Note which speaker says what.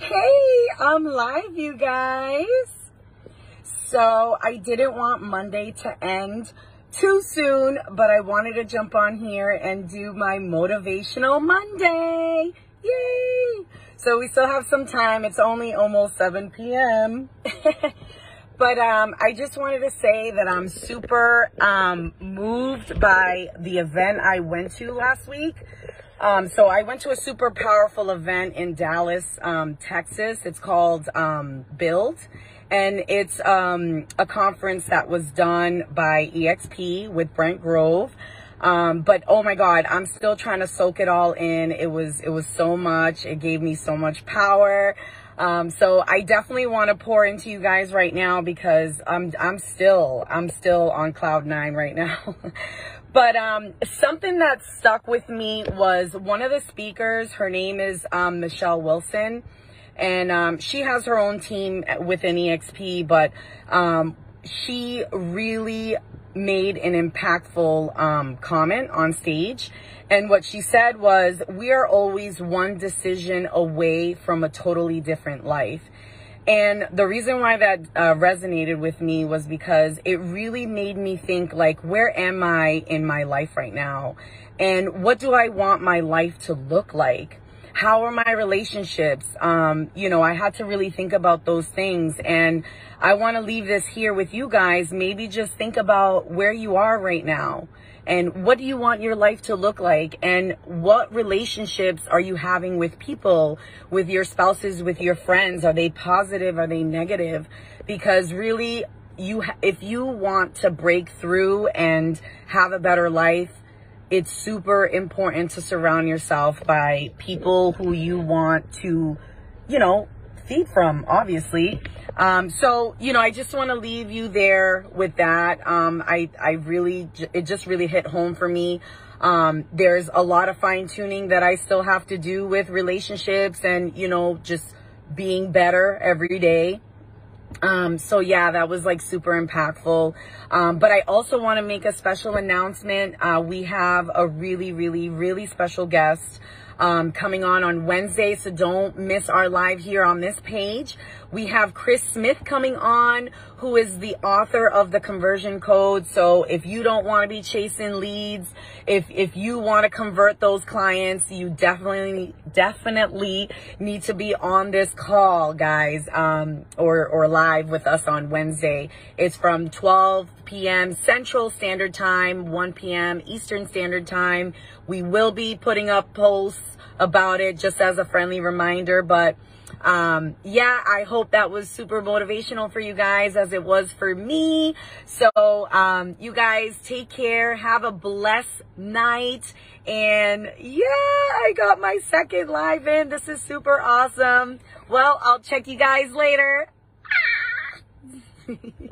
Speaker 1: Hey, I'm live, you guys. So I didn't want Monday to end too soon, but I wanted to jump on here and do my motivational Monday. Yay! So we still have some time. It's only almost 7 p.m. but um, I just wanted to say that I'm super um, moved by the event I went to last week. Um, so I went to a super powerful event in Dallas, um, Texas. It's called um, Build, and it's um, a conference that was done by EXP with Brent Gove. Um, but oh my God, I'm still trying to soak it all in. It was it was so much. It gave me so much power. Um, so I definitely want to pour into you guys right now because I'm I'm still I'm still on cloud nine right now. But um, something that stuck with me was one of the speakers. Her name is um, Michelle Wilson, and um, she has her own team within EXP. But um, she really made an impactful um, comment on stage. And what she said was, we are always one decision away from a totally different life. And the reason why that uh, resonated with me was because it really made me think like, where am I in my life right now? And what do I want my life to look like? How are my relationships? Um, you know, I had to really think about those things. And I want to leave this here with you guys. Maybe just think about where you are right now and what do you want your life to look like and what relationships are you having with people with your spouses with your friends are they positive are they negative because really you if you want to break through and have a better life it's super important to surround yourself by people who you want to you know feed from obviously um, so, you know, I just want to leave you there with that. Um, I, I really, it just really hit home for me. Um, there's a lot of fine tuning that I still have to do with relationships and, you know, just being better every day. Um, so yeah, that was like super impactful. Um, but I also want to make a special announcement. Uh, we have a really, really, really special guest um, coming on on Wednesday. So don't miss our live here on this page. We have Chris Smith coming on, who is the author of the conversion code. So if you don't want to be chasing leads, if, if you want to convert those clients, you definitely, definitely need to be on this call, guys, um, or, or live with us on Wednesday. It's from 12 p.m. Central Standard Time, 1 p.m. Eastern Standard Time. We will be putting up posts about it just as a friendly reminder, but um, yeah, I hope that was super motivational for you guys as it was for me. So, um, you guys take care. Have a blessed night. And yeah, I got my second live in. This is super awesome. Well, I'll check you guys later.